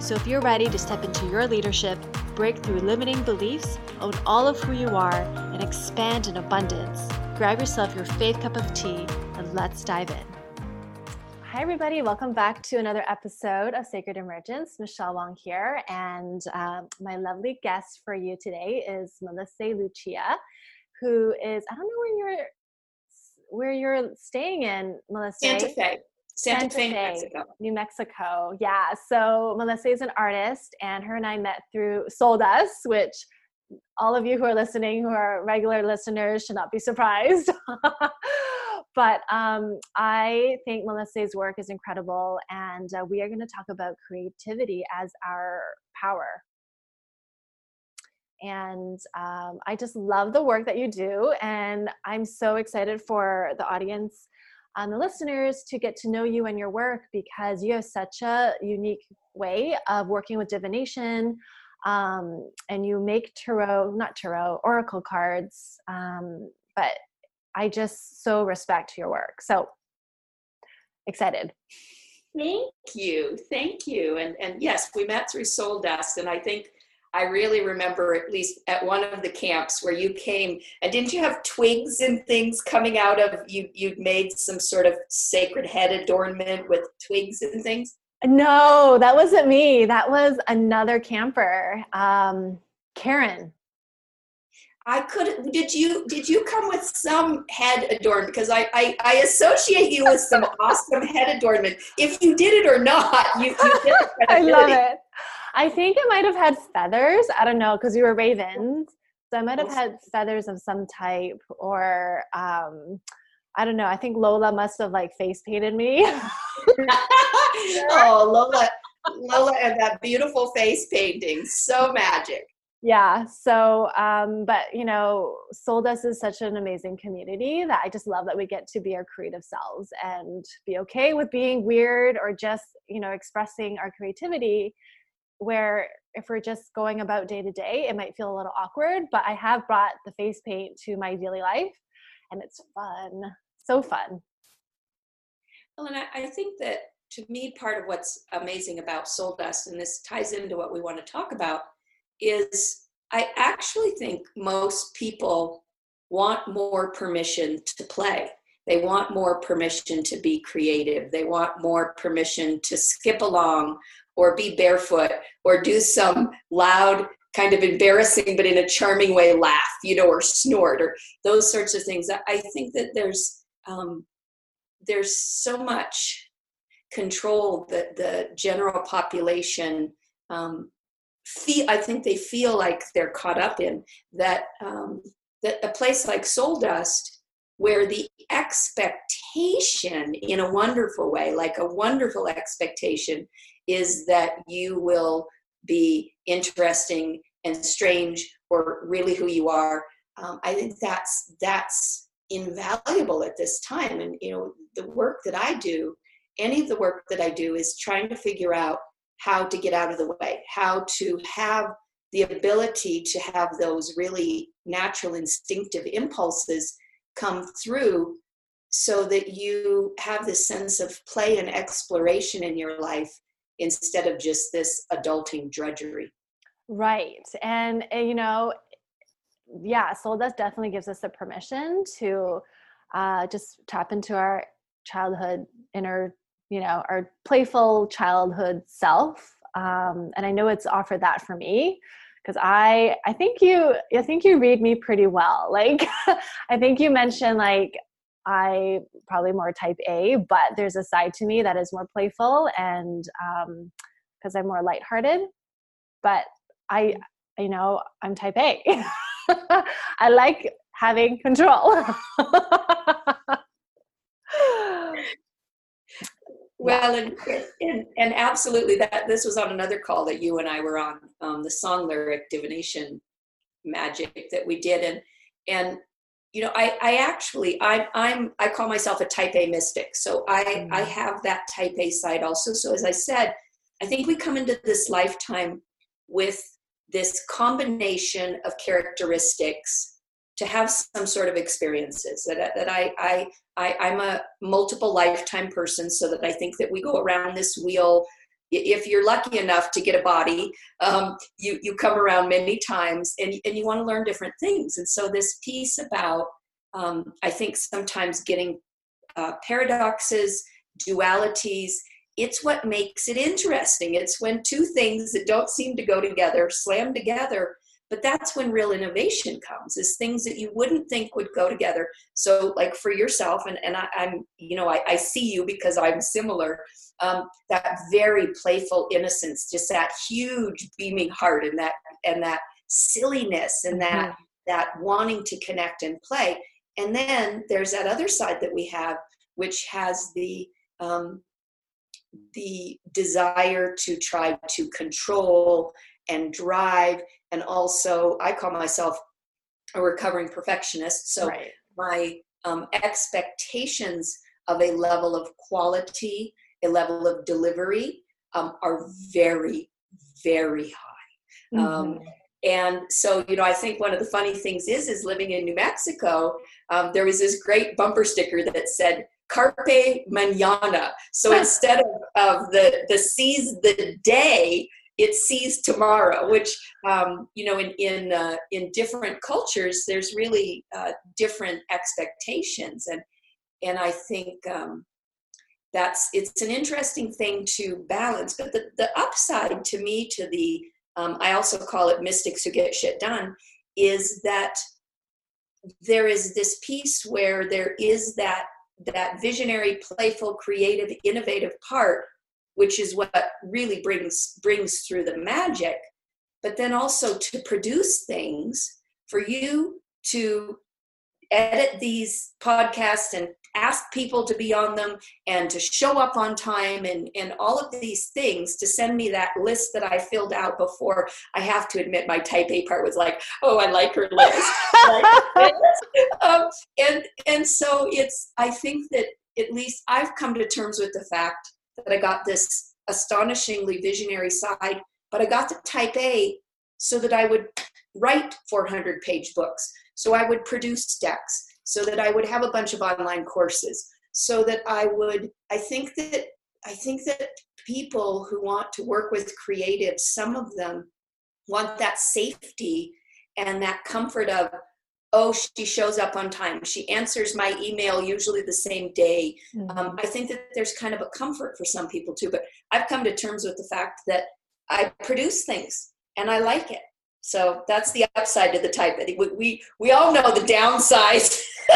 So if you're ready to step into your leadership, break through limiting beliefs, own all of who you are, and expand in abundance, grab yourself your faith cup of tea and let's dive in. Hi, everybody. Welcome back to another episode of Sacred Emergence. Michelle Wong here, and um, my lovely guest for you today is Melissa Lucia, who is I don't know where you're where you're staying in, Melissa. Santa Fe. Santa, Santa Fe, Fe, Mexico. New Mexico. Yeah. So Melissa is an artist, and her and I met through Soul Dust, which all of you who are listening, who are regular listeners, should not be surprised. but um, I think Melissa's work is incredible, and uh, we are going to talk about creativity as our power. And um, I just love the work that you do, and I'm so excited for the audience and the listeners to get to know you and your work because you have such a unique way of working with divination um, and you make tarot not tarot oracle cards um, but i just so respect your work. So excited. Thank you. Thank you. And and yes we met through soul dust and i think I really remember at least at one of the camps where you came and didn't you have twigs and things coming out of you you'd made some sort of sacred head adornment with twigs and things? No, that wasn't me. That was another camper. Um, Karen. I could did you did you come with some head adornment because I, I, I associate you with some awesome head adornment. If you did it or not, you, you I love it. I think it might have had feathers. I don't know because you were ravens, so I might have had feathers of some type, or um, I don't know. I think Lola must have like face painted me. oh, Lola, Lola, and that beautiful face painting, so magic. Yeah. So, um, but you know, Soul Dust is such an amazing community that I just love that we get to be our creative selves and be okay with being weird or just you know expressing our creativity where if we're just going about day to day, it might feel a little awkward, but I have brought the face paint to my daily life and it's fun. So fun. Well, and I, I think that to me, part of what's amazing about Soul Dust, and this ties into what we want to talk about, is I actually think most people want more permission to play. They want more permission to be creative. They want more permission to skip along or be barefoot or do some loud kind of embarrassing but in a charming way laugh you know or snort or those sorts of things. I think that there's um, there's so much control that the general population um, feel i think they feel like they're caught up in that um, that a place like soul dust where the expectation in a wonderful way like a wonderful expectation is that you will be interesting and strange or really who you are. Um, i think that's that's invaluable at this time. And you know the work that i do any of the work that i do is trying to figure out how to get out of the way how to have the ability to have those really natural instinctive impulses come through so that you have this sense of play and exploration in your life instead of just this adulting drudgery. Right. And, eh, you know, yeah, Soul Dust definitely gives us the permission to uh, just tap into our childhood inner, you know, our playful childhood self. Um, and I know it's offered that for me because I I think you I think you read me pretty well. Like I think you mentioned like I probably more type A, but there's a side to me that is more playful and because um, I'm more lighthearted. But I, you know, I'm type A. I like having control. well, and, and, and absolutely that this was on another call that you and I were on, um, the song lyric divination magic that we did, and and you know, I I actually i'm I'm I call myself a Type A mystic, so I mm-hmm. I have that Type A side also. So as I said, I think we come into this lifetime with this combination of characteristics to have some sort of experiences that, that I, I, I, I'm a multiple lifetime person so that I think that we go around this wheel. If you're lucky enough to get a body, um, you, you come around many times and, and you want to learn different things. And so this piece about, um, I think sometimes getting uh, paradoxes, dualities, it's what makes it interesting. It's when two things that don't seem to go together slam together but that's when real innovation comes is things that you wouldn't think would go together so like for yourself and, and I, am you know I, I, see you because i'm similar um, that very playful innocence just that huge beaming heart and that and that silliness and that mm-hmm. that wanting to connect and play and then there's that other side that we have which has the um, the desire to try to control and drive and also i call myself a recovering perfectionist so right. my um, expectations of a level of quality a level of delivery um, are very very high um, mm-hmm. and so you know i think one of the funny things is is living in new mexico um, there was this great bumper sticker that said carpe manana so instead of, of the the seize the day it sees tomorrow which um, you know in in uh, in different cultures there's really uh, different expectations. And and i think um, that's it's an interesting thing to balance. But the, the upside to me to the um, i also call it mystics who get shit done is that there is this piece where there is that that visionary playful creative innovative part which is what really brings brings through the magic but then also to produce things for you to edit these podcasts and ask people to be on them and to show up on time and, and all of these things to send me that list that I filled out before. I have to admit, my type A part was like, oh, I like her list. um, and, and so it's, I think that at least I've come to terms with the fact that I got this astonishingly visionary side, but I got the type A so that I would write 400 page books, so I would produce decks, so that I would have a bunch of online courses, so that I would, I think that, I think that people who want to work with creatives, some of them want that safety and that comfort of oh she shows up on time she answers my email usually the same day mm-hmm. um, i think that there's kind of a comfort for some people too but i've come to terms with the fact that i produce things and i like it so that's the upside to the type A. We, we, we all know the downside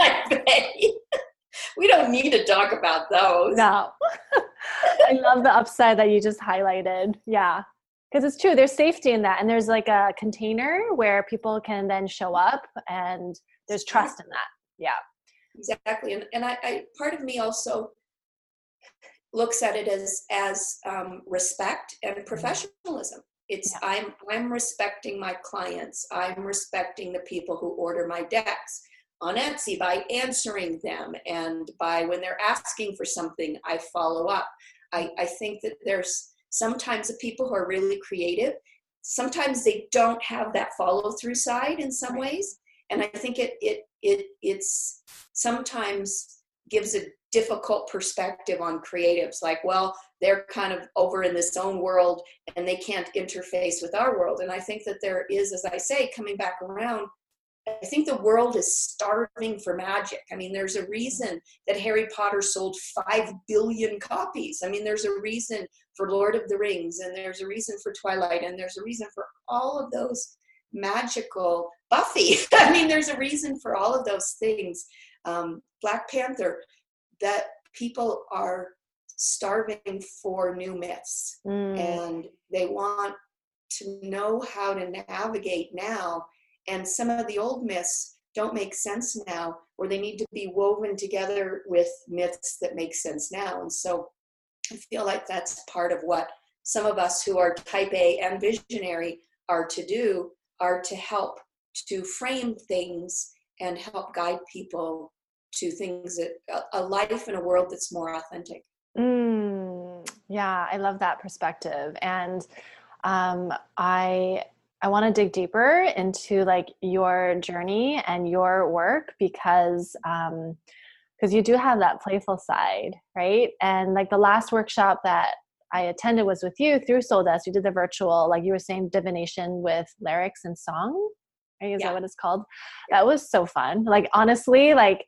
type A. we don't need to talk about those. No. I love the upside that you just highlighted. Yeah because it's true there's safety in that and there's like a container where people can then show up and there's trust in that yeah exactly and, and I, I part of me also looks at it as as um, respect and mm-hmm. professionalism it's yeah. i'm i'm respecting my clients i'm respecting the people who order my decks on etsy by answering them and by when they're asking for something i follow up i i think that there's sometimes the people who are really creative sometimes they don't have that follow through side in some ways. And i think it it it it's sometimes gives a difficult perspective on creatives like well they're kind of over in this own world and they can't interface with our world. And i think that there is as i say coming back around I think the world is starving for magic. I mean, there's a reason that Harry Potter sold 5 billion copies. I mean, there's a reason for Lord of the Rings, and there's a reason for Twilight, and there's a reason for all of those magical Buffy. I mean, there's a reason for all of those things. Um, Black Panther, that people are starving for new myths mm. and they want to know how to navigate now and some of the old myths don't make sense now or they need to be woven together with myths that make sense now and so I feel like that's part of what some of us who are type A and visionary are to do, are to help to frame things and help guide people to things that a life in a world that's more authentic. Mm, yeah, I love that perspective. And um, I I want to dig deeper into like your journey and your work because um because you do have that playful side, right? And like the last workshop that I attended was with you through Soul Dust. You did the virtual, like you were saying, divination with lyrics and song. Right? Is yeah. that what it's called? That was so fun. Like honestly, like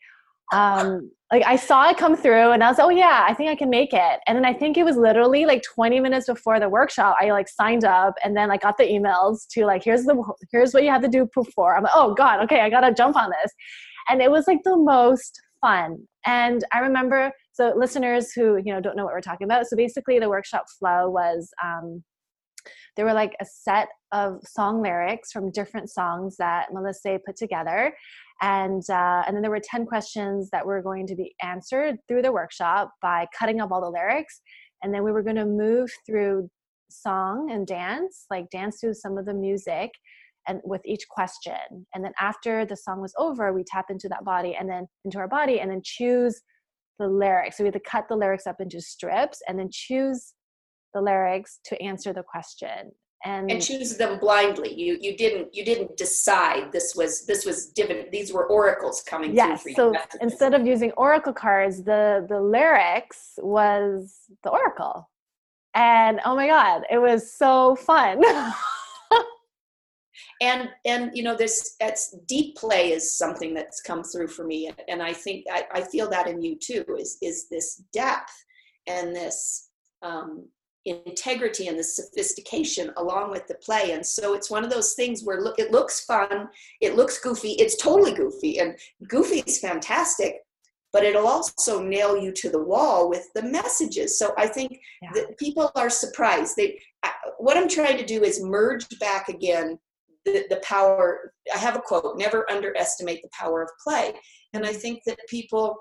um like I saw it come through and I was oh yeah, I think I can make it. And then I think it was literally like 20 minutes before the workshop, I like signed up and then I got the emails to like here's the here's what you have to do before. I'm like, oh God, okay, I gotta jump on this. And it was like the most fun. And I remember so listeners who you know don't know what we're talking about. So basically the workshop flow was um there were like a set of song lyrics from different songs that Melissa put together and uh, and then there were 10 questions that were going to be answered through the workshop by cutting up all the lyrics. And then we were going to move through song and dance like dance through some of the music and with each question. And then after the song was over we tap into that body and then into our body and then choose the lyrics. So we had to cut the lyrics up into strips and then choose the lyrics to answer the question and, and choose them blindly. You you didn't you didn't decide this was this was divin these were oracles coming yes so instead of using oracle cards the the lyrics was the oracle. And oh my god it was so fun. And and you know this it's deep play is something that's come through for me. And i think i, I feel that in you too is is this depth and this um, integrity and the sophistication along with the play. And so it's one of those things where look it looks fun it looks goofy it's totally goofy and goofy is fantastic but it'll also nail you to the wall with the messages. So i think yeah. that people are surprised. They I, what i'm trying to do is merge back again the, the power i have a quote never underestimate the power of play. And i think that people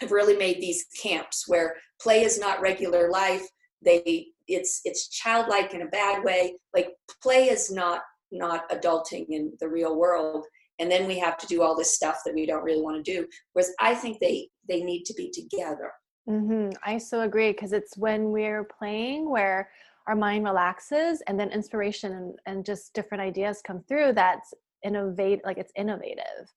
have really made these camps where play is not regular life. They it's it's childlike in a bad way like play is not not adulting in the real world and then we have to do all this stuff that we don't really want to do whereas i think they they need to be together mm-hmm. i so agree because it's when we're playing where our mind relaxes and then inspiration and, and just different ideas come through that's innovate like it's innovative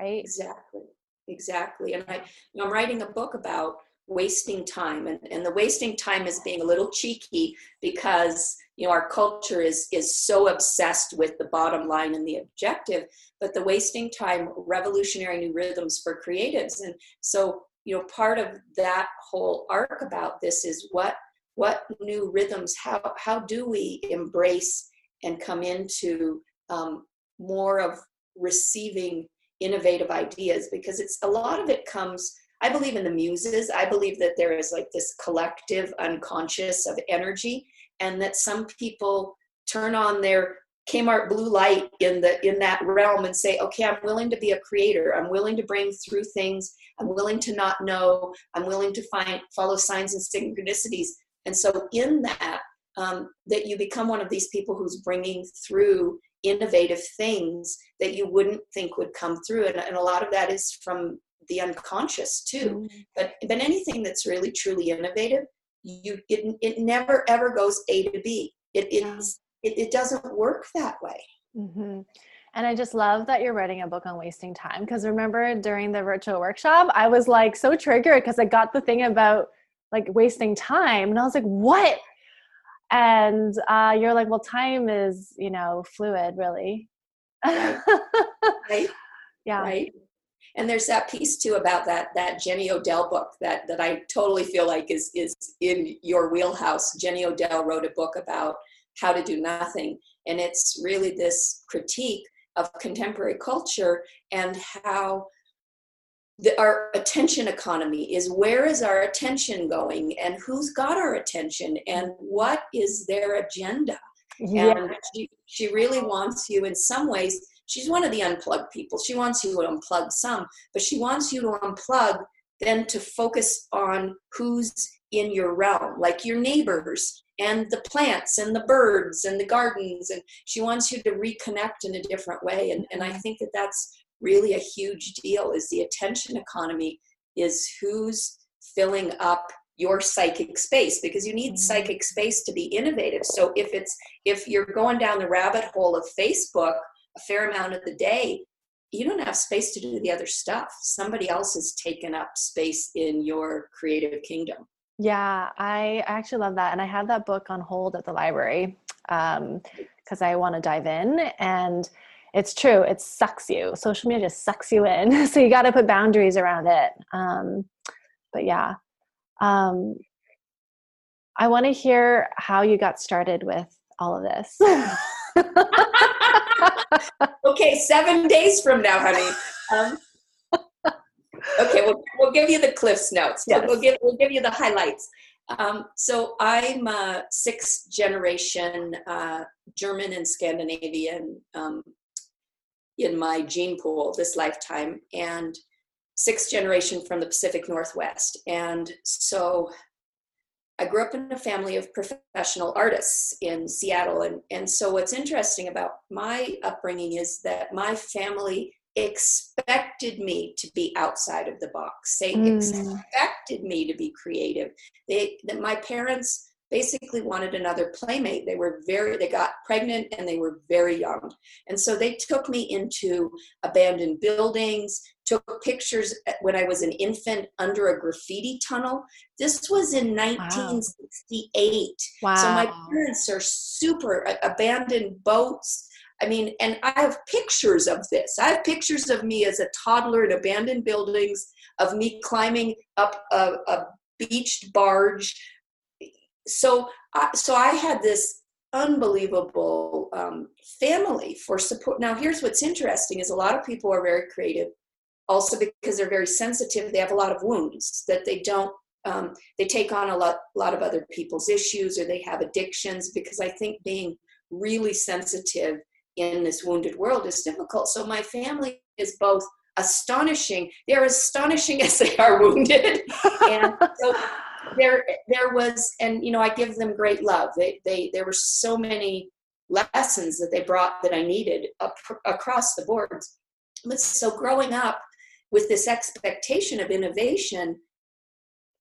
right exactly exactly and i you know i'm writing a book about wasting time. And, and the wasting time is being a little cheeky because you know our culture is is so obsessed with the bottom line and the objective but the wasting time revolutionary new rhythms for creatives. And so you know part of that whole arc about this is what what new rhythms how how do we embrace and come into um, more of receiving innovative ideas? Because it's a lot of it comes I believe in the muses. I believe that there is like this collective unconscious of energy, and that some people turn on their Kmart blue light in the in that realm and say, okay, I'm willing to be a creator. I'm willing to bring through things. I'm willing to not know. I'm willing to find follow signs and synchronicities. And so in that, um, that you become one of these people who's bringing through innovative things that you wouldn't think would come through. And, and a lot of that is from the unconscious too. Mm. But but anything that's really truly innovative, you it it never ever goes A to B. It is it, it doesn't work that way. Mm-hmm. And I just love that you're writing a book on wasting time because remember during the virtual workshop, I was like so triggered because I got the thing about like wasting time, and I was like, what? And uh, you're like, well, time is you know fluid, really. Right. right. Yeah. Right and there's that piece too about that that Jenny Odell book that that I totally feel like is is in your wheelhouse. Jenny Odell wrote a book about how to do nothing, and it's really this critique of contemporary culture and how the, our attention economy is where is our attention going and who's got our attention and what is their agenda yeah. and she, she really wants you in some ways she's one of the unplugged people. She wants you to unplug some, but she wants you to unplug then to focus on who's in your realm, like your neighbors and the plants and the birds and the gardens. And she wants you to reconnect in a different way. And, and I think that that's really a huge deal is the attention economy is who's filling up your psychic space because you need mm-hmm. psychic space to be innovative so if it's if you're going down the rabbit hole of facebook a fair amount of the day you don't have space to do the other stuff. Somebody else has taken up space in your creative kingdom. Yeah i actually love that. And i have that book on hold at the library because um, i want to dive in. And it's true it sucks you. Social media just sucks you in. So you got to put boundaries around it. Um, but yeah. Um, i want to hear how you got started with all of this okay seven days from now honey um, okay we'll, we'll give you the cliffs notes yes. we'll, give, we'll give you the highlights um, so I'm a sixth generation uh, German and Scandinavian um, in my gene pool this lifetime and sixth generation from the Pacific Northwest. And so I grew up in a family of professional artists in Seattle. And, and so what's interesting about my upbringing is that my family expected me to be outside of the box. They mm. expected me to be creative. They that my parents basically wanted another playmate. They were very, they got pregnant and they were very young. And so they took me into abandoned buildings, took pictures when I was an infant under a graffiti tunnel. This was in 1968. Wow. So my parents are super uh, abandoned boats. I mean, and I have pictures of this. I have pictures of me as a toddler in abandoned buildings, of me climbing up a, a beached barge so uh, so I had this unbelievable um, family for support. Now, here's what's interesting: is a lot of people are very creative, also because they're very sensitive. They have a lot of wounds that they don't. Um, they take on a lot, lot of other people's issues, or they have addictions. Because I think being really sensitive in this wounded world is difficult. So my family is both astonishing. They're astonishing as they are wounded, and so there there was and you know i give them great love. They they there were so many lessons that they brought that i needed up, across the boards. But so growing up with this expectation of innovation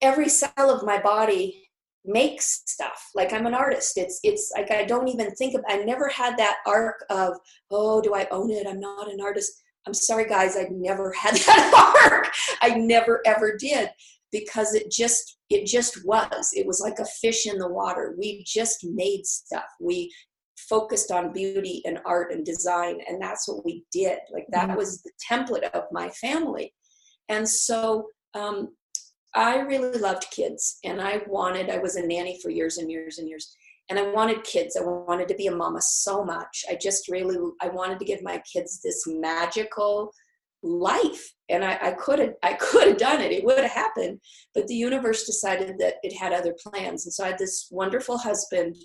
every cell of my body makes stuff. Like i'm an artist. It's it's like i don't even think of i never had that arc of oh do i own it? I'm not an artist. I'm sorry guys I've never had that arc. I never ever did because it just it just was. It was like a fish in the water. We just made stuff. We focused on beauty and art and design and that's what we did. Like that mm-hmm. was the template of my family. And so um, i really loved kids and i wanted i was a nanny for years and years and years and i wanted kids. I wanted to be a mama so much. I just really i wanted to give my kids this magical life and I, I could have I could have done it. It would have happened, but the universe decided that it had other plans. And so I had this wonderful husband,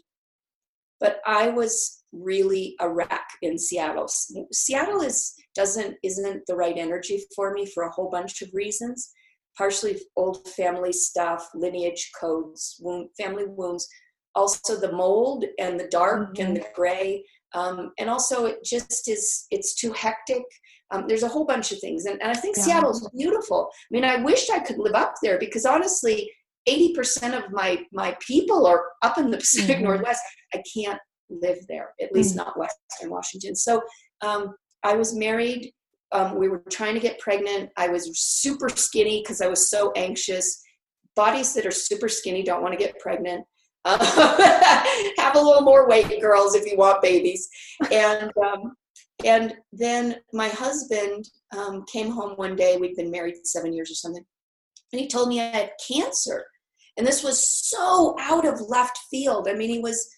but I was really a wreck in Seattle. Seattle is doesn't isn't the right energy for me for a whole bunch of reasons. Partially old family stuff, lineage codes, wound, family wounds, also the mold and the dark mm-hmm. and the gray. Um, and also it just is it's too hectic um, there's a whole bunch of things, and, and I think yeah. Seattle's beautiful. I mean, I wished I could live up there because honestly, 80% of my my people are up in the Pacific mm-hmm. Northwest. I can't live there, at least mm-hmm. not Western Washington. So um, I was married. Um, we were trying to get pregnant. I was super skinny because I was so anxious. Bodies that are super skinny don't want to get pregnant. Uh, have a little more weight, girls, if you want babies. And um, and then my husband um, came home one day, we'd been married seven years or something, and he told me I had cancer. And this was so out of left field. I mean, he was.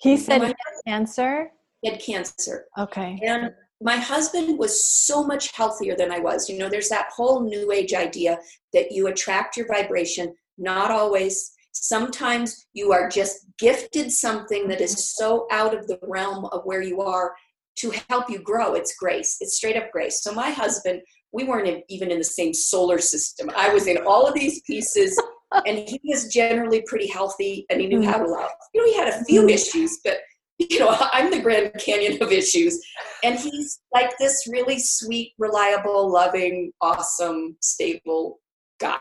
He said had cancer? He had cancer. Okay. And my husband was so much healthier than I was. You know, there's that whole new age idea that you attract your vibration, not always. Sometimes you are just gifted something that is so out of the realm of where you are to help you grow. It's grace. It's straight up grace. So my husband, we weren't even in the same solar system. I was in all of these pieces and he was generally pretty healthy and he knew how to love. You know, he had a few mm. issues, but you know, I'm the Grand Canyon of issues. And he's like this really sweet, reliable, loving, awesome, stable guy.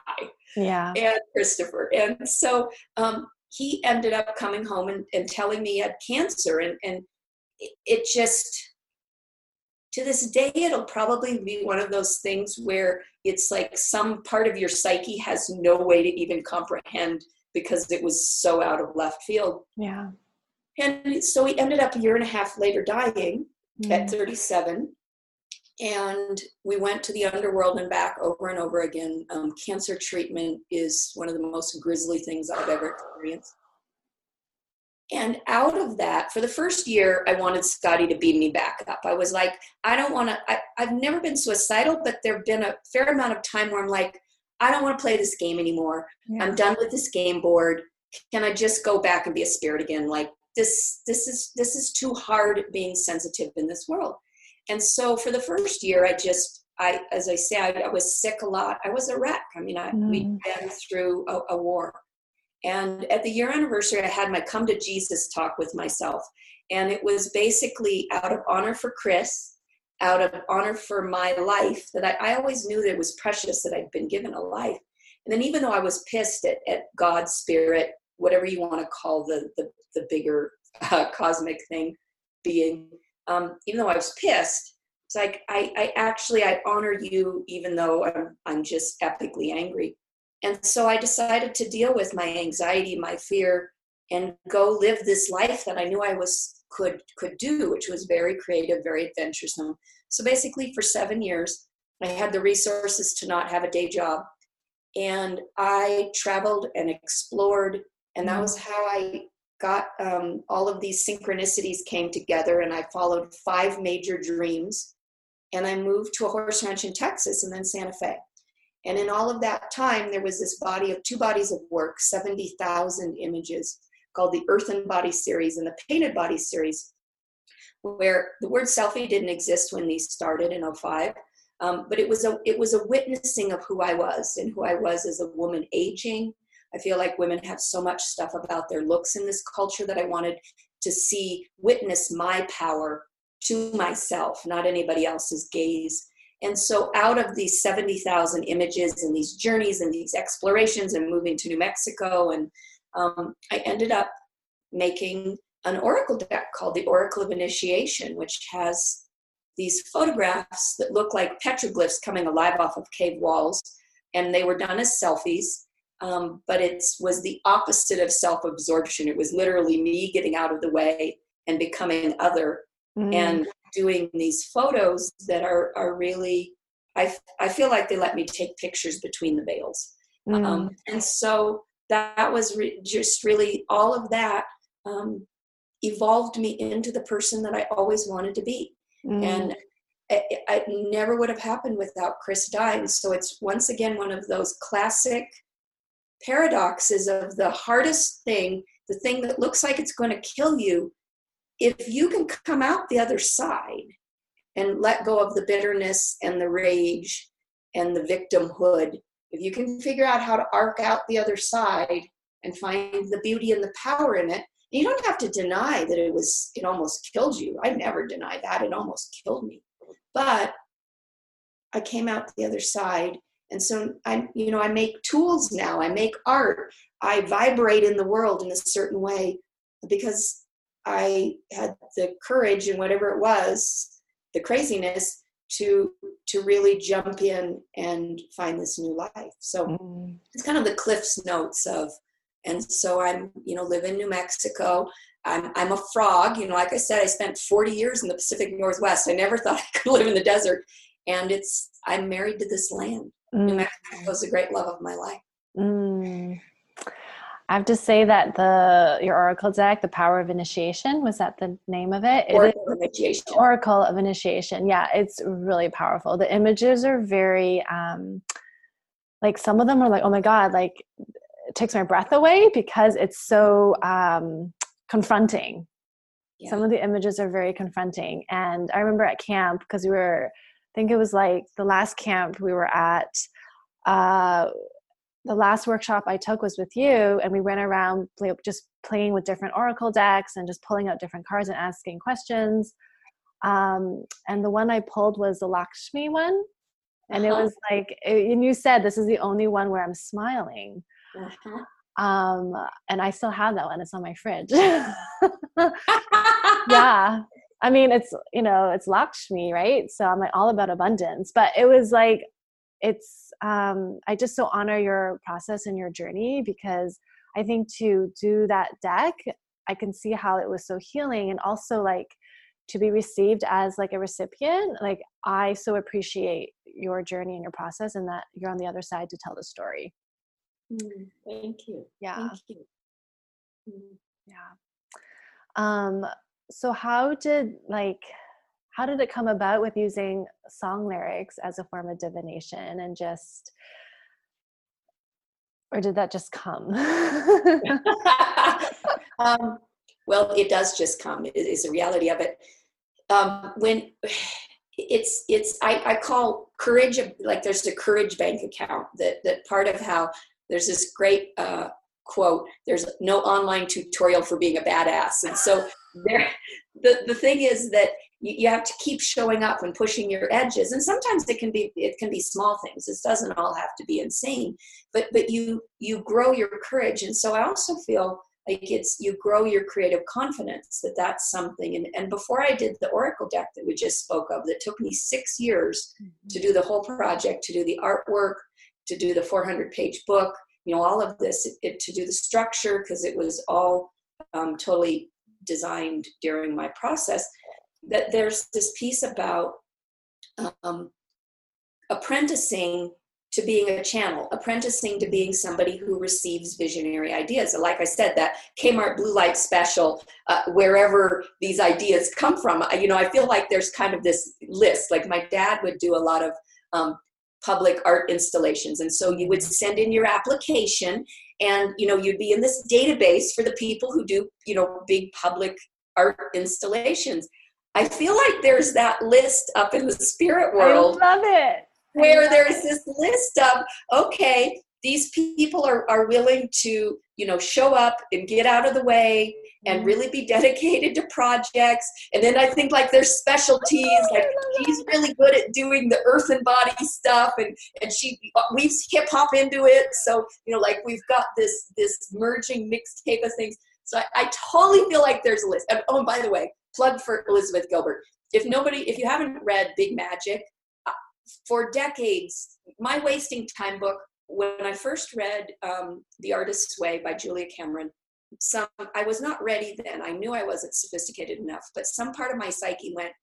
Yeah. And Christopher. And so um, he ended up coming home and, and telling me he had cancer. And, and it just, to this day, it'll probably be one of those things where it's like some part of your psyche has no way to even comprehend because it was so out of left field. Yeah. And so he ended up a year and a half later dying mm. at 37. And we went to the underworld and back over and over again. Um, cancer treatment is one of the most grisly things I've ever experienced. And out of that, for the first year, I wanted Scotty to beam me back up. I was like, I don't want to, I've never been suicidal, but there have been a fair amount of time where I'm like, I don't want to play this game anymore. Yeah. I'm done with this game board. Can I just go back and be a spirit again? Like, this this is this is too hard being sensitive in this world and so for the first year i just i as i say i, I was sick a lot i was a wreck i mean I, mm. we'd been through a, a war and at the year anniversary i had my come to jesus talk with myself and it was basically out of honor for chris out of honor for my life that I, I, always knew that it was precious that I'd been given a life. And then even though I was pissed at, at God's spirit, whatever you want to call the, the, the bigger uh, cosmic thing being um, even though i was pissed it's like I, I actually i honor you even though I'm, I'm just epically angry and so i decided to deal with my anxiety my fear and go live this life that i knew i was could could do which was very creative very adventuresome. So basically for seven years i had the resources to not have a day job. And i traveled and explored and that was how i got um, all of these synchronicities came together and i followed five major dreams. And i moved to a horse ranch in texas and then santa fe and in all of that time there was this body of two bodies of work 70000 images called the earthen body series and the painted body series where the word selfie didn't exist when these started in 05 um, but it was a it was a witnessing of who i was and who i was as a woman aging I feel like women have so much stuff about their looks in this culture that I wanted to see, witness my power to myself, not anybody else's gaze. And so, out of these 70,000 images and these journeys and these explorations and moving to New Mexico, and um, I ended up making an oracle deck called the Oracle of Initiation, which has these photographs that look like petroglyphs coming alive off of cave walls. And they were done as selfies um, but it was the opposite of self-absorption it was literally me getting out of the way and becoming other mm. and doing these photos that are are really I, I feel like they let me take pictures between the veils um, mm. um, and so that was re- just really all of that um, evolved me into the person that i always wanted to be mm. and it, it, never would have happened without chris dying so it's once again one of those classic paradoxes of the hardest thing, the thing that looks like it's going to kill you, if you can come out the other side and let go of the bitterness and the rage and the victimhood, if you can figure out how to arc out the other side and find the beauty and the power in it, you don't have to deny that it was it almost killed you. I never denied that. It almost killed me. But I came out the other side and so i you know i make tools now i make art i vibrate in the world in a certain way because i had the courage and whatever it was the craziness to to really jump in and find this new life so mm. it's kind of the cliffs notes of and so i'm you know live in new mexico I'm, I'm a frog you know like i said i spent 40 years in the pacific northwest i never thought i could live in the desert and it's i'm married to this land Mm. New Mexico was a great love of my life. Mm. I have to say that the your oracle deck, the power of initiation, was that the name of it? Oracle it of initiation. Oracle of initiation. Yeah, it's really powerful. The images are very um like some of them are like, oh my God, like it takes my breath away because it's so um confronting. Yeah. Some of the images are very confronting. And I remember at camp, because we were I think it was like the last camp we were at uh, the last workshop I took was with you, and we went around play, just playing with different oracle decks and just pulling out different cards and asking questions. Um, and the one I pulled was the Lakshmi one, and uh-huh. it was like, and you said this is the only one where I'm smiling. Uh-huh. Um, and I still have that one. It's on my fridge. yeah. I mean, it's, you know, it's Lakshmi, right? So I'm like all about abundance. But it was like, it's, um, I just so honor your process and your journey because I think to do that deck, I can see how it was so healing and also like to be received as like a recipient. Like, I so appreciate your journey and your process and that you're on the other side to tell the story. Mm, thank you. Yeah. Thank you. Mm. Yeah. Um, so how did like how did it come about with using song lyrics as a form of divination and just or did that just come? um, well, it does just come. It is the reality of it. Um, when it's it's I, I call courage like there's a courage bank account that that part of how there's this great uh, quote there's no online tutorial for being a badass and so there the, the thing is that you, you have to keep showing up and pushing your edges. And sometimes it can be it can be small things. This doesn't all have to be insane but but you you grow your courage. And so i also feel like it's you grow your creative confidence that that's something. And, and before i did the oracle deck that we just spoke of that took me six years mm-hmm. to do the whole project to do the artwork to do the 400 page book you know all of this it, it, to do the structure because it was all um, totally designed during my process that there's this piece about um, apprenticing to being a channel, apprenticing to being somebody who receives visionary ideas. So like I said, that Kmart blue light special, uh, wherever these ideas come from, you know, I feel like there's kind of this list. Like my dad would do a lot of um, public art installations and so you would send in your application and you know you'd be in this database for the people who do you know big public art installations i feel like there's that list up in the spirit world i love it. Where there's this list of okay these people are, are willing to you know show up and get out of the way and mm-hmm. really be dedicated to projects. And then i think like there's specialties like she's really good at doing the earth and body stuff and and she weaves hip hop into it. So you know like we've got this this merging mixtape of things. So I, I totally feel like there's a list. And, oh and by the way plug for elizabeth gilbert if nobody if you haven't read big magic uh, for decades my wasting time book when I first read um, The Artist's Way by Julia Cameron, some I was not ready then. I knew I wasn't sophisticated enough, but some part of my psyche went,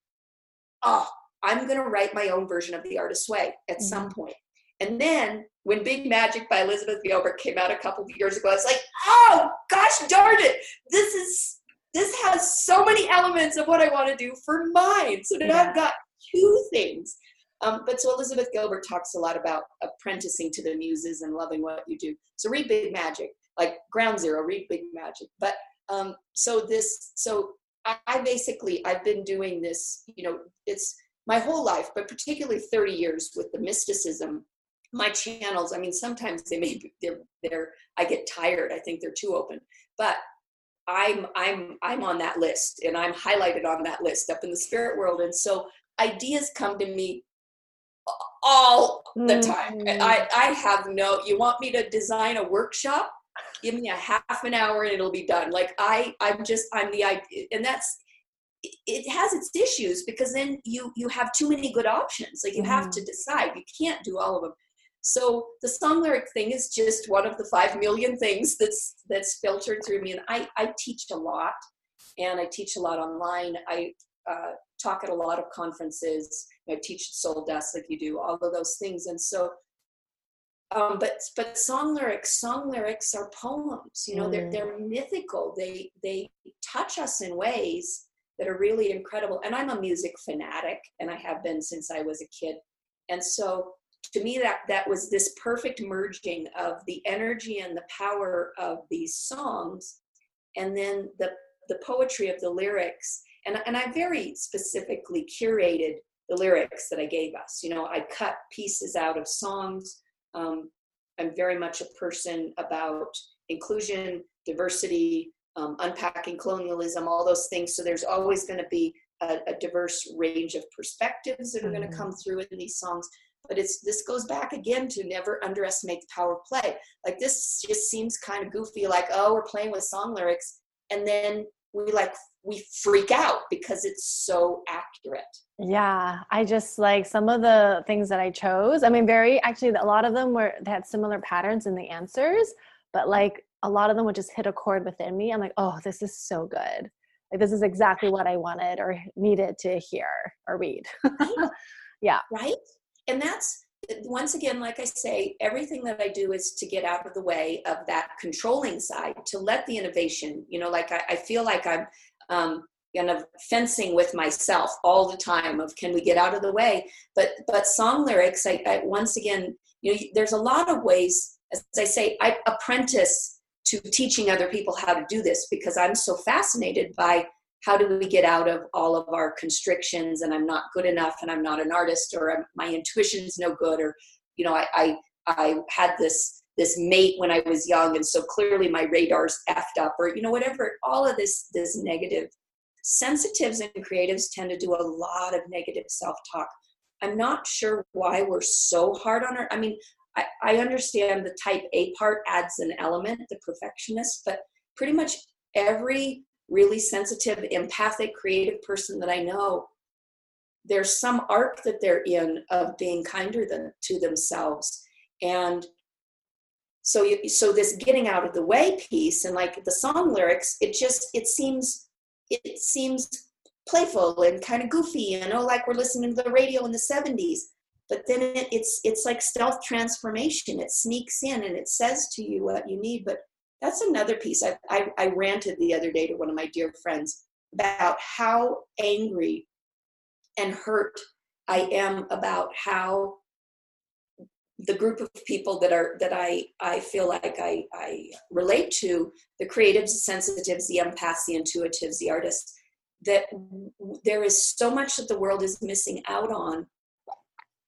"Oh, I'm going to write my own version of The Artist's Way at mm-hmm. some point." And then when Big Magic by Elizabeth Gilbert came out a couple of years ago, I was like, "Oh, gosh darn it! This is this has so many elements of what I want to do for mine." So now yeah. I've got two things um, but so Elizabeth Gilbert talks a lot about apprenticing to the muses and loving what you do. So read Big Magic, like Ground Zero, read Big Magic. But um, so this, so I, I basically I've been doing this. You know, it's my whole life, but particularly 30 years with the mysticism. My channels, I mean, sometimes they may be, they're they're I get tired. I think they're too open, but I'm I'm I'm on that list and I'm highlighted on that list up in the spirit world. And so ideas come to me all the time. Mm. I, I have no, you want me to design a workshop? Give me a half an hour and it'll be done. Like I, I'm just, I'm the, idea and that's, it has its issues because then you, you have too many good options. Like you mm. have to mm-hmm. decide, you can't do all of them. So the song lyric thing is just one of the five million things that's, that's filtered through me. And I, I teach a lot and I teach a lot online. I uh, talk at a lot of conferences. I teach soul dust like you do, all of those things. And so, um, but but song lyrics, song lyrics are poems. You know, mm. they're they're mythical. They they touch us in ways that are really incredible. And I'm a music fanatic, and I have been since I was a kid. And so, to me, that that was this perfect merging of the energy and the power of these songs, and then the the poetry of the lyrics and, and I very specifically curated the lyrics that I gave us. You know, I cut pieces out of songs. Um, I'm very much a person about inclusion, diversity, um, unpacking colonialism, all those things. So there's always going to be a, a, diverse range of perspectives that are mm-hmm. going to come through in these songs. But it's this goes back again to never underestimate the power of play. Like this just seems kind of goofy, like oh we're playing with song lyrics, and then we like we freak out because it's so accurate. Yeah, I just like some of the things that I chose. I mean, very actually, a lot of them were they had similar patterns in the answers, but like a lot of them would just hit a chord within me. I'm like, oh, this is so good. Like this is exactly what I wanted or needed to hear or read. yeah. Right. And that's once again, like I say, everything that I do is to get out of the way of that controlling side, to let the innovation, you know, like I, I feel like I'm um, kind of fencing with myself all the time of can we get out of the way? But but song lyrics, I, I once again, you know, there's a lot of ways. As I say, I apprentice to teaching other people how to do this because I'm so fascinated by how do we get out of all of our constrictions and I'm not good enough and I'm not an artist or my intuition's no good or you know I, I I had this this mate when I was young and so clearly my radar's effed up or you know whatever all of this this negative. Sensitives and creatives tend to do a lot of negative self-talk. I'm not sure why we're so hard on our I mean I, I understand the type A part adds an element, the perfectionist, but pretty much every really sensitive, empathic, creative person that I know, there's some arc that they're in of being kinder than, to themselves. And so you, so this getting out of the way piece and like the song lyrics, it just it seems it seems playful and kind of goofy, you oh, know, like we're listening to the radio in the 70s but then it, it's it's like stealth transformation it sneaks in and it says to you what you need but that's another piece I, I, I ranted the other day to one of my dear friends about how angry and hurt i am about how the group of people that are that i i feel like i i relate to the creatives the sensitives the empaths the intuitives the artists that there is so much that the world is missing out on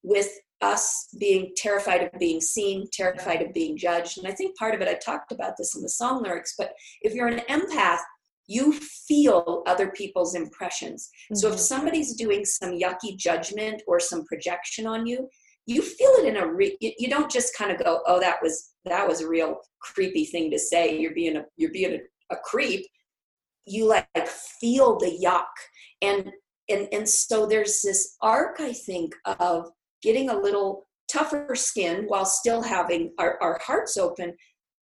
with us being terrified of being seen, terrified of being judged. And I think part of it, I talked about this in the song lyrics, but if you're an empath, you feel other people's impressions. Mm-hmm. So if mm-hmm. somebody's doing some yucky judgment or some projection on you, you feel it in a re- you don't just kind of go, "Oh, that was that was a real creepy thing to say. You're being a you're being a, a creep." You like feel the yuck. And and and so there's this arc I think of getting a little tougher skin while still having our, our hearts open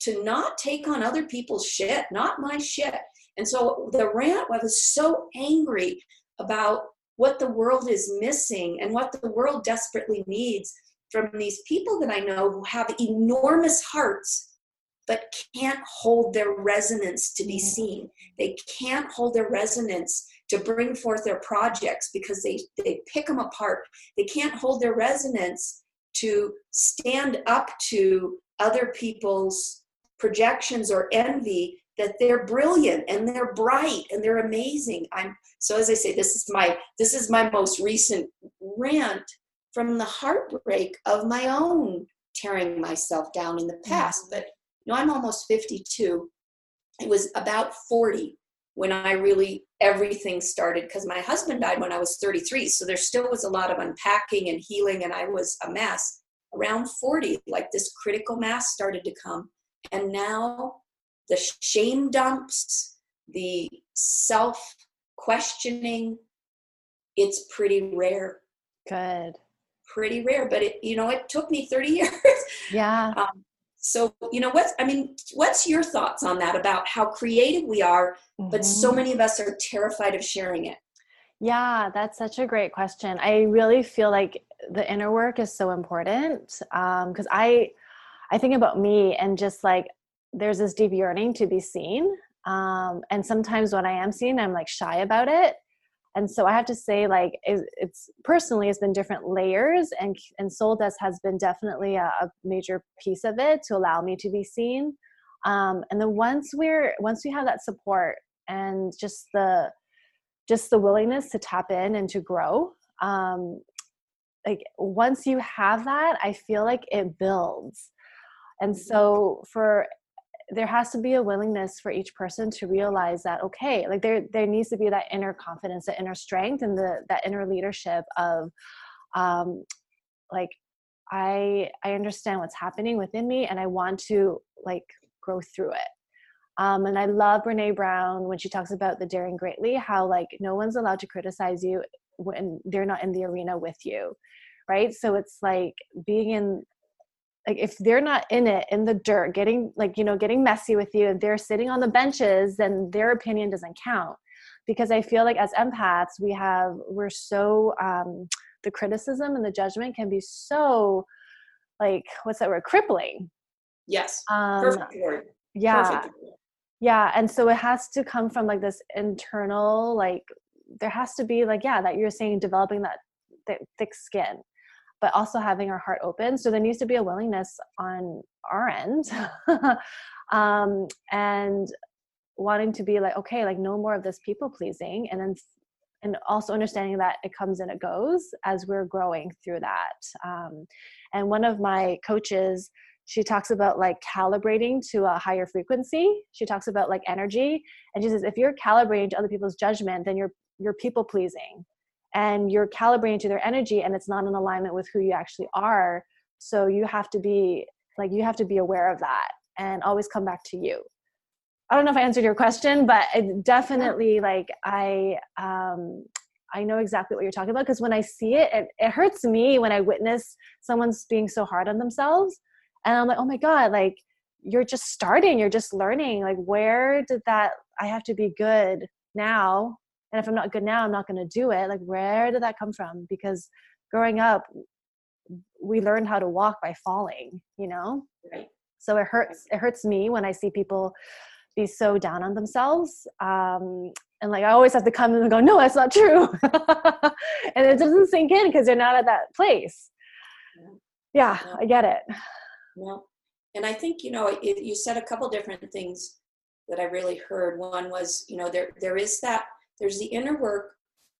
to not take on other people's shit, not my shit. And so the rant I was so angry about what the world is missing and what the world desperately needs from these people that I know who have enormous hearts but can't hold their resonance to be mm-hmm. seen. They can't hold their resonance to bring forth their projects because they, they pick them apart. They can't hold their resonance to stand up to other people's projections or envy that they're brilliant and they're bright and they're amazing. I'm so as I say, this is my this is my most recent rant from the heartbreak of my own tearing myself down in the mm-hmm. past. But you know, I'm almost 52. It was about 40 when I really everything started because my husband died when I was 33. So there still was a lot of unpacking and healing, and I was a mess. Around 40, like this critical mass started to come. And now the shame dumps, the self questioning, it's pretty rare. Good. Pretty rare, but it, you know, it took me 30 years. Yeah. Um, so you know what's i mean what's your thoughts on that about how creative we are mm-hmm. but so mm-hmm. many of us are terrified of sharing it yeah that's such a great question i really feel like the inner work is so important because um, i i think about me and just like there's this deep yearning to be seen um, and sometimes when i am seen i'm like shy about it and so i have to say like it's personally it's been different layers and and soul dust has been definitely a, a major piece of it to allow me to be seen. Um, and then once we're once we have that support and just the just the willingness to tap in and to grow um, like once you have that i feel like it builds. And so for there has to be a willingness for each person to realize that okay like there there needs to be that inner confidence that inner strength and the that inner leadership of um like i i understand what's happening within me and i want to like grow through it um, and I love Brene Brown when she talks about the daring greatly, how like no one's allowed to criticize you when they're not in the arena with you, right? So it's like being in like if they're not in it in the dirt getting like you know getting messy with you and they're sitting on the benches then their opinion doesn't count. Because i feel like as empaths we have we're so um the criticism and the judgment can be so like what's that word? Crippling. Yes. Um, perfect word. yeah. Perfect yeah and so it has to come from like this internal like there has to be like yeah that you're saying developing that th- thick skin but also having our heart open. So there needs to be a willingness on our end um, and wanting to be like okay like no more of this people pleasing and then and also understanding that it comes and it goes as we're growing through that um, and one of my coaches she talks about like calibrating to a higher frequency. She talks about like energy and she says if you're calibrating to other people's judgment then you're you're people pleasing and you're calibrating to their energy and it's not in alignment with who you actually are. So you have to be like you have to be aware of that and always come back to you. I don't know if i answered your question but it definitely like i um I know exactly what you're talking about because when I see it, it, it hurts me when I witness someone's being so hard on themselves. And i'm like oh my god like you're just starting you're just learning like where did that i have to be good now and if i'm not good now i'm not going to do it. Like where did that come from? Because growing up we learned how to walk by falling you know? Right. so it hurts it hurts me when i see people be so down on themselves um, and like i always have to come and go no that's not true. And it doesn't sink in because they're not at that place. Yeah, yeah. I get it. Well, and I think you know it, you said a couple different things that I really heard. One was you know there there is that there's the inner work,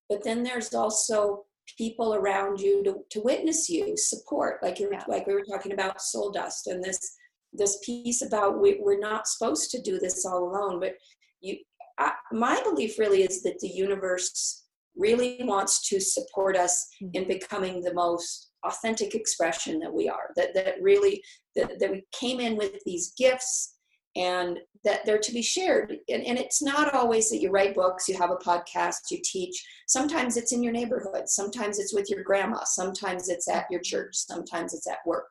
but then there's also people around you to, to witness you, support. Like you yeah. like we were talking about soul dust and this this piece about we, we're not supposed to do this all alone. But you, I, my belief really is that the universe really wants to support us mm-hmm. in becoming the most authentic expression that we are that that really that, that we came in with these gifts and that they're to be shared. And, and it's not always that you write books you have a podcast you teach. Sometimes it's in your neighborhood. Sometimes it's with your grandma. Sometimes it's at your church. Sometimes it's at work.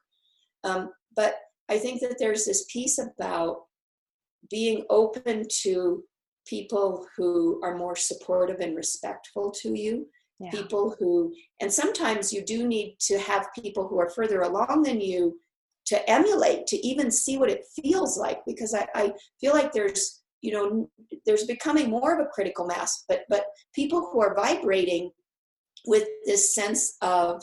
Um, but i think that there's this piece about being open to people who are more supportive and respectful to you. Yeah. people who and sometimes you do need to have people who are further along than you to emulate to even see what it feels like because I, I feel like there's you know there's becoming more of a critical mass but but people who are vibrating with this sense of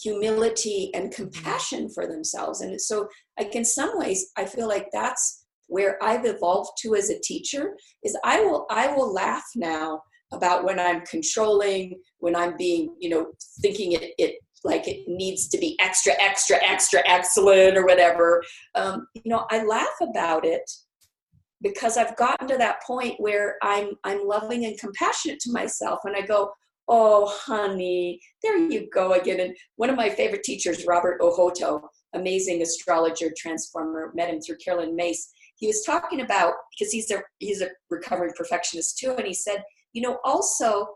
humility and compassion for themselves. And so like in some ways i feel like that's where i've evolved to as a teacher is i will i will laugh now about when I'm controlling, when I'm being, you know, thinking it, it like it needs to be extra, extra, extra excellent or whatever. Um, you know, I laugh about it because I've gotten to that point where I'm I'm loving and compassionate to myself, and I go, "Oh, honey, there you go again." And one of my favorite teachers, Robert Ohotto, amazing astrologer, transformer, met him through Caroline Myss. He was talking about because he's a he's a recovering perfectionist too, and he said you know also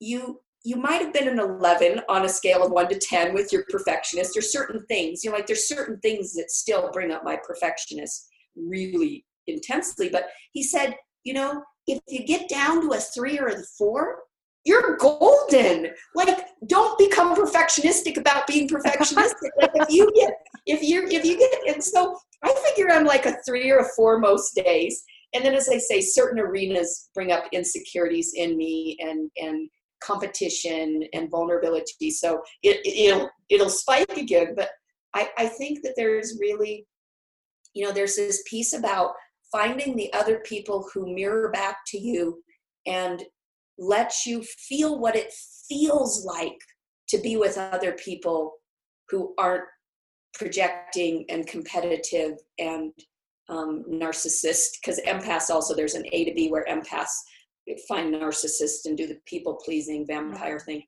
you you might have been an 11 on a scale of 1 to 10 with your perfectionist. There's certain things you know like there's certain things that still bring up my perfectionist really intensely. But he said you know if you get down to a 3 or a 4 you're golden. Like don't become perfectionistic about being perfectionistic. Like if you get if you if you get and so i figure i'm like a 3 or a 4 most days. And then as i say certain arenas bring up insecurities in me and and competition and vulnerability. So it, it'll it'll spike again but I, I think that there's really you know there's this piece about finding the other people who mirror back to you and let you feel what it feels like to be with other people who aren't projecting and competitive and um, narcissist because empaths also there's an a to b where empaths find narcissists and do the people pleasing vampire mm-hmm. thing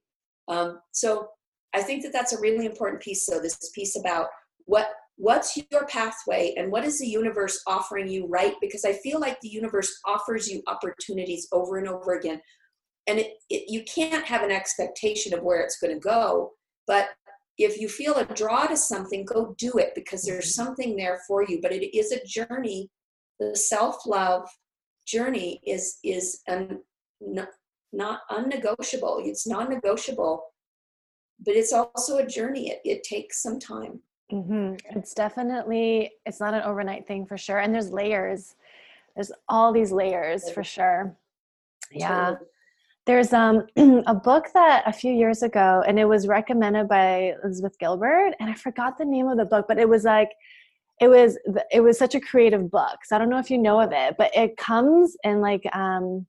um, so i think that that's a really important piece so this piece about what what's your pathway and what is the universe offering you right because i feel like the universe offers you opportunities over and over again and it, it, you can't have an expectation of where it's going to go but if you feel a draw to something, go do it because there's something there for you. But it is a journey. The self-love journey is is un, not unnegotiable. It's non-negotiable, but it's also a journey. It, it takes some time. Mm-hmm. It's definitely it's not an overnight thing for sure. And there's layers. There's all these layers for sure. Yeah. There's um, a book that a few years ago, and it was recommended by Elizabeth Gilbert, and I forgot the name of the book, but it was like, it was it was such a creative book. So I don't know if you know of it, but it comes in like, um,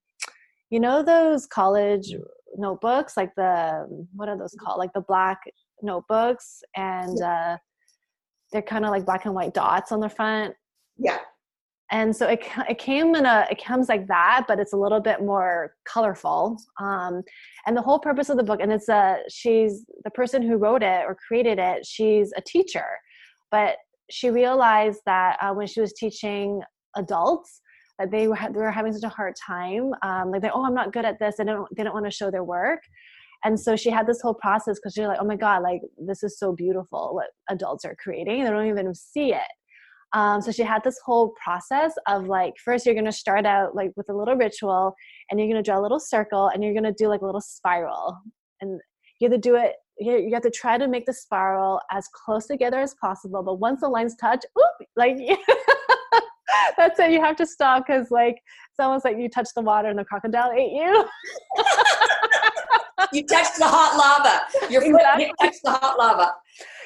you know, those college notebooks, like the what are those called, like the black notebooks, and uh, they're kind of like black and white dots on the front. Yeah and so it, it came in a it comes like that but it's a little bit more colorful um, and the whole purpose of the book and it's a she's the person who wrote it or created it she's a teacher but she realized that uh, when she was teaching adults that they were, they were having such a hard time um, like they oh i'm not good at this. They don't, they don't want to show their work. And so she had this whole process because she's like oh my god like this is so beautiful what adults are creating. They don't even see it. Um, so she had this whole process of like, first you're going to start out like with a little ritual and you're going to draw a little circle and you're going to do like a little spiral. And you have to do it, you have to try to make the spiral as close together as possible. But once the lines touch, oop, like, that's it. You have to stop because like, it's almost like you touch the water and the crocodile ate you. you touched the hot lava. Your exactly. foot touched the hot lava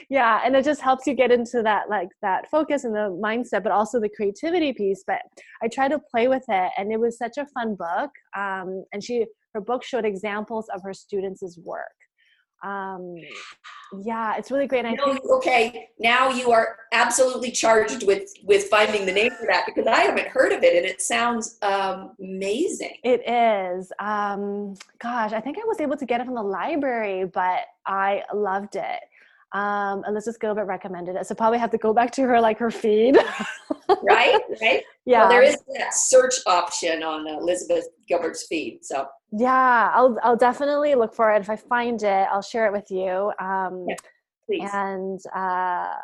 yeah and it just helps you get into that like that focus and the mindset but also the creativity piece but i try to play with it and it was such a fun book um, and she her book showed examples of her students' work um yeah it's really great I think- okay now you are absolutely charged with with finding the name for that because i haven't heard of it and it sounds um, amazing it is um gosh i think i was able to get it from the library but i loved it um, Elizabeth Gilbert recommended it, so probably have to go back to her like her feed. right, right. Yeah, well, there is that search option on Elizabeth Gilbert's feed. So yeah, I'll I'll definitely look for it. If I find it, I'll share it with you. Um, yeah, please. And uh,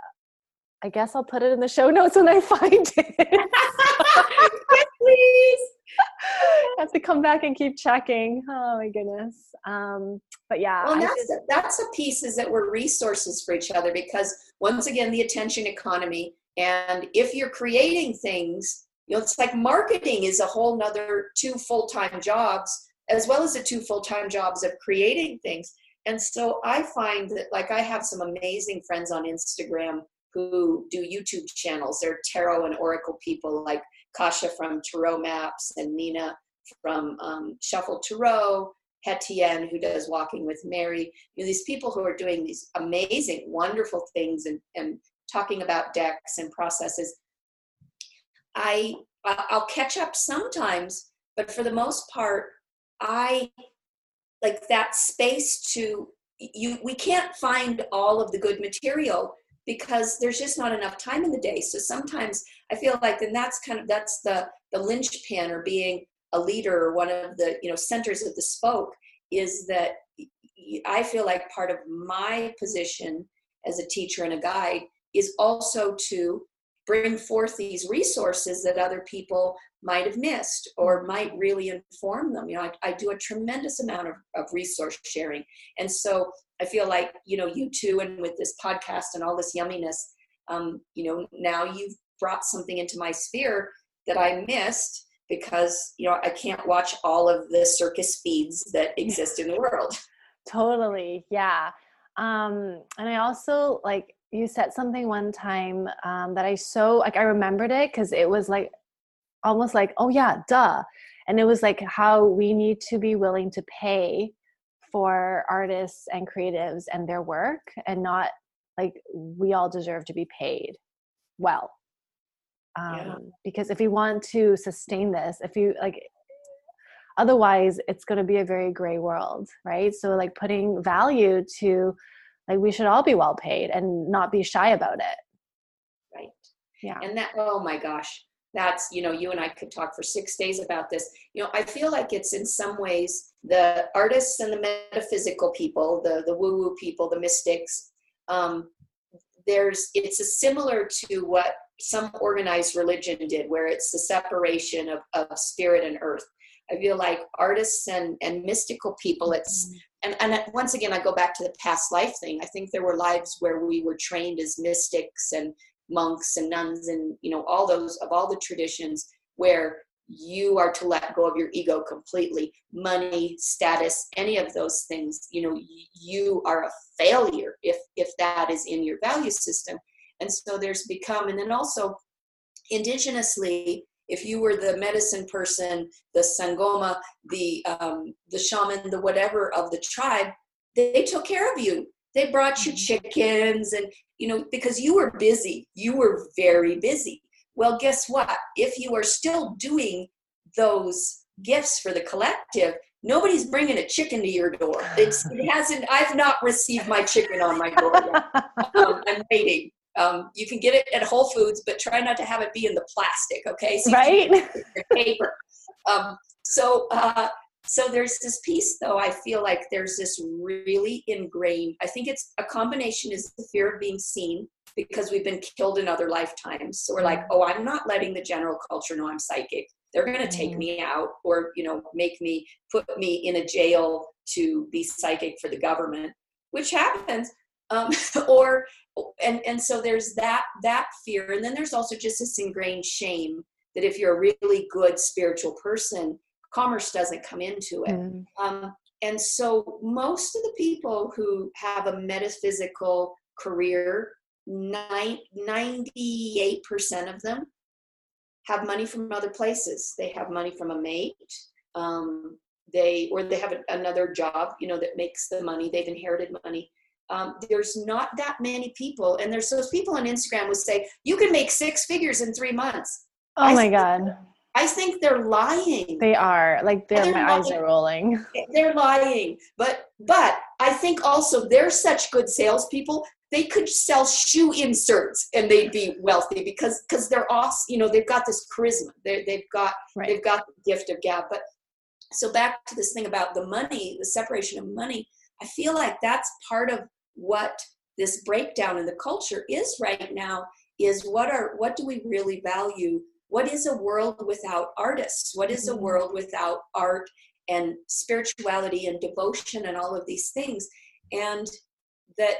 I guess I'll put it in the show notes when I find it. yes, please. I have to come back and keep checking. Oh my goodness. Um, but yeah. Well, that's, just, that's a piece is that we're resources for each other because once again, the attention economy. And if you're creating things, you know, it's like marketing is a whole nother two full-time jobs, as well as the two full-time jobs of creating things. And so I find that like I have some amazing friends on Instagram who do YouTube channels. They're tarot and oracle people like Kasha from Tarot Maps and Nina from um, Shuffle Tarot, Hetien who does Walking with Mary. You know, these people who are doing these amazing, wonderful things and, and talking about decks and processes. I I'll catch up sometimes, but for the most part, I like that space to you. We can't find all of the good material because there's just not enough time in the day. So sometimes I feel like then that's kind of that's the the linchpin or being a leader or one of the you know centers of the spoke is that I feel like part of my position as a teacher and a guide is also to bring forth these resources that other people might have missed or might really inform them. You know, I, I do a tremendous amount of, of resource sharing. And so I feel like, you know, you too, and with this podcast and all this yumminess, um, you know, now you've brought something into my sphere that I missed because, you know, I can't watch all of the circus feeds that exist in the world. Totally. Yeah. Um, and I also like you said something one time um, that I so like I remembered it because it was like almost like oh yeah duh. And it was like how we need to be willing to pay for artists and creatives and their work and not like we all deserve to be paid well. Um, yeah. because if we want to sustain this if you like otherwise it's going to be a very gray world right? So like putting value to like we should all be well paid and not be shy about it. Right. Yeah. And that oh my gosh that's you know you and i could talk for six days about this. You know i feel like it's in some ways the artists and the metaphysical people the the woo woo people the mystics um, there's it's a similar to what some organized religion did where it's the separation of, of spirit and earth. I feel like artists and and mystical people it's mm-hmm. And and once again i go back to the past life thing. I think there were lives where we were trained as mystics and monks and nuns and you know all those of all the traditions where you are to let go of your ego completely money status any of those things you know you are a failure if if that is in your value system. And so there's become and then also indigenously if you were the medicine person the sangoma the um, the shaman the whatever of the tribe they took care of you. They brought you mm-hmm. chickens and you know because you were busy. You were very busy. Well guess what? If you are still doing those gifts for the collective nobody's bringing a chicken to your door. It's, it hasn't i've not received my chicken on my door yet. Um, i'm waiting um, you can get it at whole foods but try not to have it be in the plastic okay? So right? paper. Um, so uh, so there's this piece though i feel like there's this really ingrained i think it's a combination is the fear of being seen because we've been killed in other lifetimes. So we're like mm. oh i'm not letting the general culture know i'm psychic. They're going to take mm-hmm. me out or you know make me put me in a jail to be psychic for the government which happens um, or and and so there's that that fear and then there's also just this ingrained shame that if you're a really good spiritual person commerce doesn't come into it. Mm. Um, and so most of the people who have a metaphysical career, 98% of them have money from other places. They have money from a mate. Um, they or they have another job, you know, that makes the money. They've inherited money. Um, there's not that many people, and there's those people on Instagram who say you can make six figures in three months. Oh I my god! I think they're lying. They are. Like they're, they're my lying. eyes are rolling. They're lying. But but I think also they're such good salespeople. They could sell shoe inserts and they'd be wealthy because because they're awesome. You know, they've got this charisma. They they've got right. they've got the gift of gab. But so back to this thing about the money, the separation of money. I feel like that's part of what this breakdown in the culture is right now. Is what are what do we really value? what is a world without artists? What is a mm-hmm. world without art and spirituality and devotion and all of these things? And that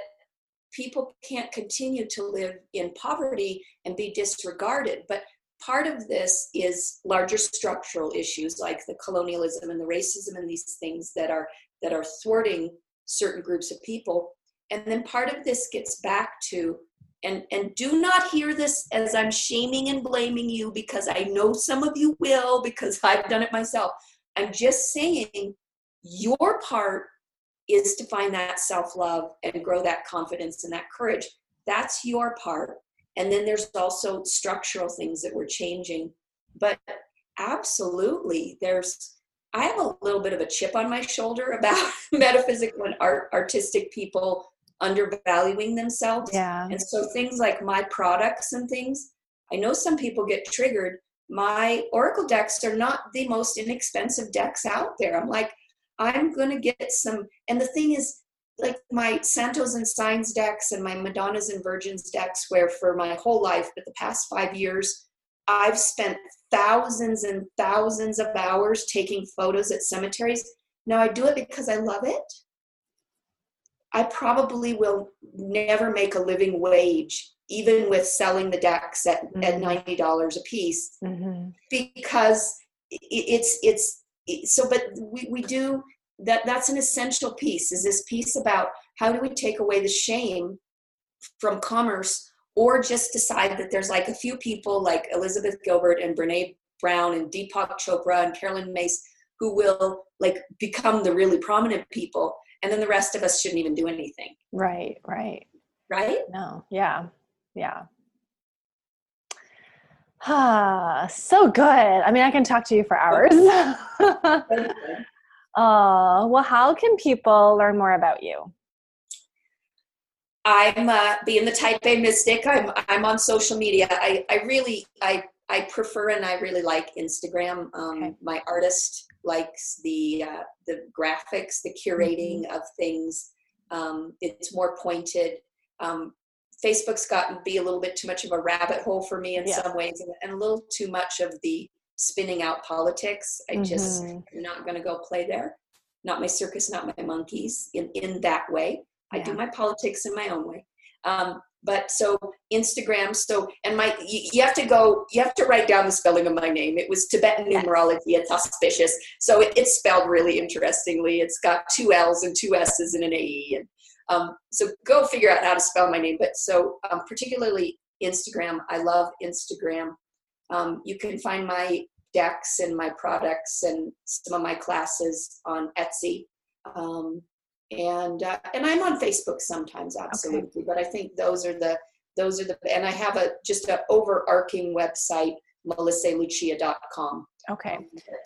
people can't continue to live in poverty and be disregarded. But part of this is larger structural issues like the colonialism and the racism and these things that are that are thwarting certain groups of people. And then part of this gets back to and and do not hear this as i'm shaming and blaming you because i know some of you will because i've done it myself. I'm just saying your part is to find that self-love and grow that confidence and that courage. That's your part. And then there's also structural things that we're changing. But absolutely there's i have a little bit of a chip on my shoulder about metaphysical and art artistic people undervaluing themselves. Yeah. And so things like my products and things, I know some people get triggered. My Oracle decks are not the most inexpensive decks out there. I'm like, I'm going to get some. And the thing is, like my Santos and Signs decks and my Madonnas and Virgins decks, where for my whole life, but the past five years, I've spent thousands and thousands of hours taking photos at cemeteries. Now I do it because I love it. I probably will never make a living wage, even with selling the decks at, mm-hmm. at ninety dollars a piece, mm-hmm. because it's it's so. But we we do that. That's an essential piece. Is this piece about how do we take away the shame from commerce, or just decide that there's like a few people like Elizabeth Gilbert and Brene Brown and Deepak Chopra and Caroline Myss who will like become the really prominent people and then the rest of us shouldn't even do anything right right right? No, yeah, yeah. Ah, so good. I mean, I can talk to you for hours. oh, well, how can people learn more about you? I'm uh, being the type A mystic. I'm I'm on social media. I, I really I I prefer and I really like Instagram. Um, okay. My artist likes the uh, the graphics, the curating mm-hmm. of things. Um, it's more pointed. Um, Facebook's gotten to be a little bit too much of a rabbit hole for me in some ways, and, and, a little too much of the spinning out politics. I mm-hmm. just am not going to go play there. Not my circus, not my monkeys. In in that way, yeah. I do my politics in my own way. Um, but so Instagram, so and my you, you, have to go, you have to write down the spelling of my name. It was Tibetan numerology. It's auspicious, so it, it's spelled really interestingly. It's got two L's and two S's and an A. And um, so go figure out how to spell my name. But so um, particularly Instagram, I love Instagram. Um, you can find my decks and my products and some of my classes on Etsy. Um, and uh, and I'm on Facebook sometimes, absolutely. Okay. But I think those are the those are the and I have a just an overarching website, mellissaelucia.com. Okay.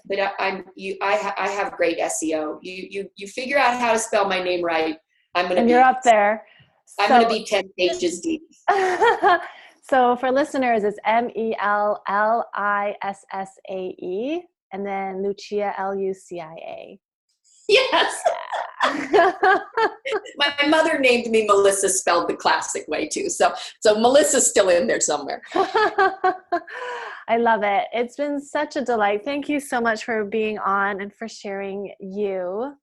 But I, am you I ha, I have great SEO. You you you figure out how to spell my name right. I'm gonna. And be, you're up there. I'm gonna be ten pages deep. so for listeners, it's M E L L I S S A E, and then Lucia L U C I A. Yes. My mother named me Melissa, spelled the classic way too. So, so Melissa's still in there somewhere. I love it. It's been such a delight. Thank you so much for being on and for sharing you.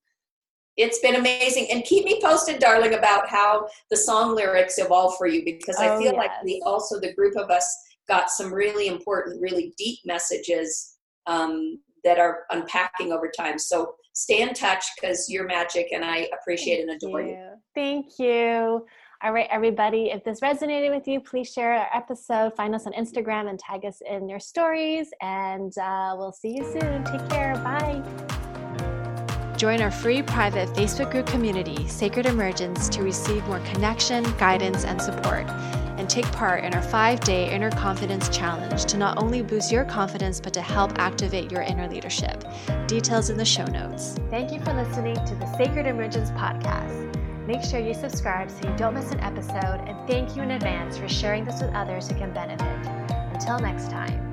It's been amazing. And keep me posted, darling, about how the song lyrics evolve for you because I oh, feel yes. like we also, the group of us, got some really important, really deep messages um, that are unpacking over time. So stay in touch because you're magic and I appreciate Thank and adore you. you. Thank you. All right, everybody, if this resonated with you, please share our episode. Find us on Instagram and tag us in your stories. And uh, we'll see you soon. Take care. Bye. Join our free private Facebook group community, Sacred Emergence, to receive more connection, guidance, and support and take part in our five day Inner Confidence Challenge to not only boost your confidence, but to help activate your inner leadership. Details in the show notes. Thank you for listening to the Sacred Emergence podcast. Make sure you subscribe so you don't miss an episode, and thank you in advance for sharing this with others who can benefit. Until next time.